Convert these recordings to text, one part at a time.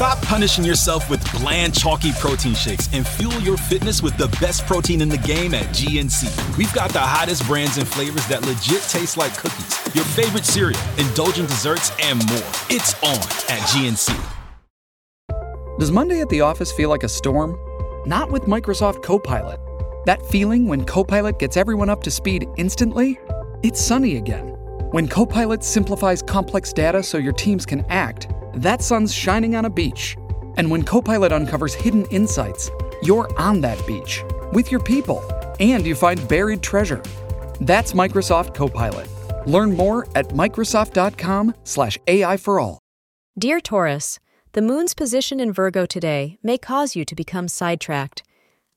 Stop punishing yourself with bland, chalky protein shakes and fuel your fitness with the best protein in the game at GNC. We've got the hottest brands and flavors that legit taste like cookies, your favorite cereal, indulgent desserts, and more. It's on at GNC. Does Monday at the office feel like a storm? Not with Microsoft Copilot. That feeling when Copilot gets everyone up to speed instantly? It's sunny again. When Copilot simplifies complex data so your teams can act, that sun's shining on a beach. And when Copilot uncovers hidden insights, you're on that beach with your people and you find buried treasure. That's Microsoft Copilot. Learn more at Microsoft.com/slash AI for all. Dear Taurus, the moon's position in Virgo today may cause you to become sidetracked.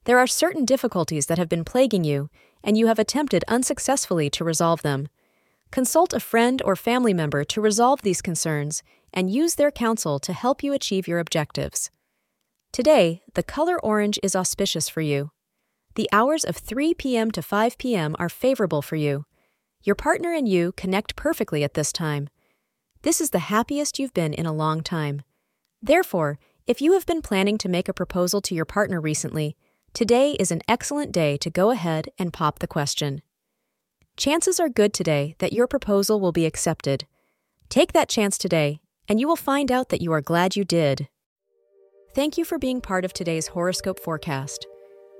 There are certain difficulties that have been plaguing you, and you have attempted unsuccessfully to resolve them. Consult a friend or family member to resolve these concerns and use their counsel to help you achieve your objectives. Today, the color orange is auspicious for you. The hours of 3 p.m. to 5 p.m. are favorable for you. Your partner and you connect perfectly at this time. This is the happiest you've been in a long time. Therefore, if you have been planning to make a proposal to your partner recently, today is an excellent day to go ahead and pop the question. Chances are good today that your proposal will be accepted. Take that chance today, and you will find out that you are glad you did. Thank you for being part of today's horoscope forecast.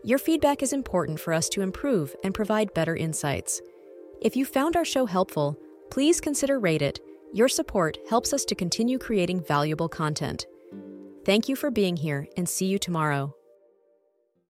Your feedback is important for us to improve and provide better insights. If you found our show helpful, please consider rate it. Your support helps us to continue creating valuable content. Thank you for being here and see you tomorrow.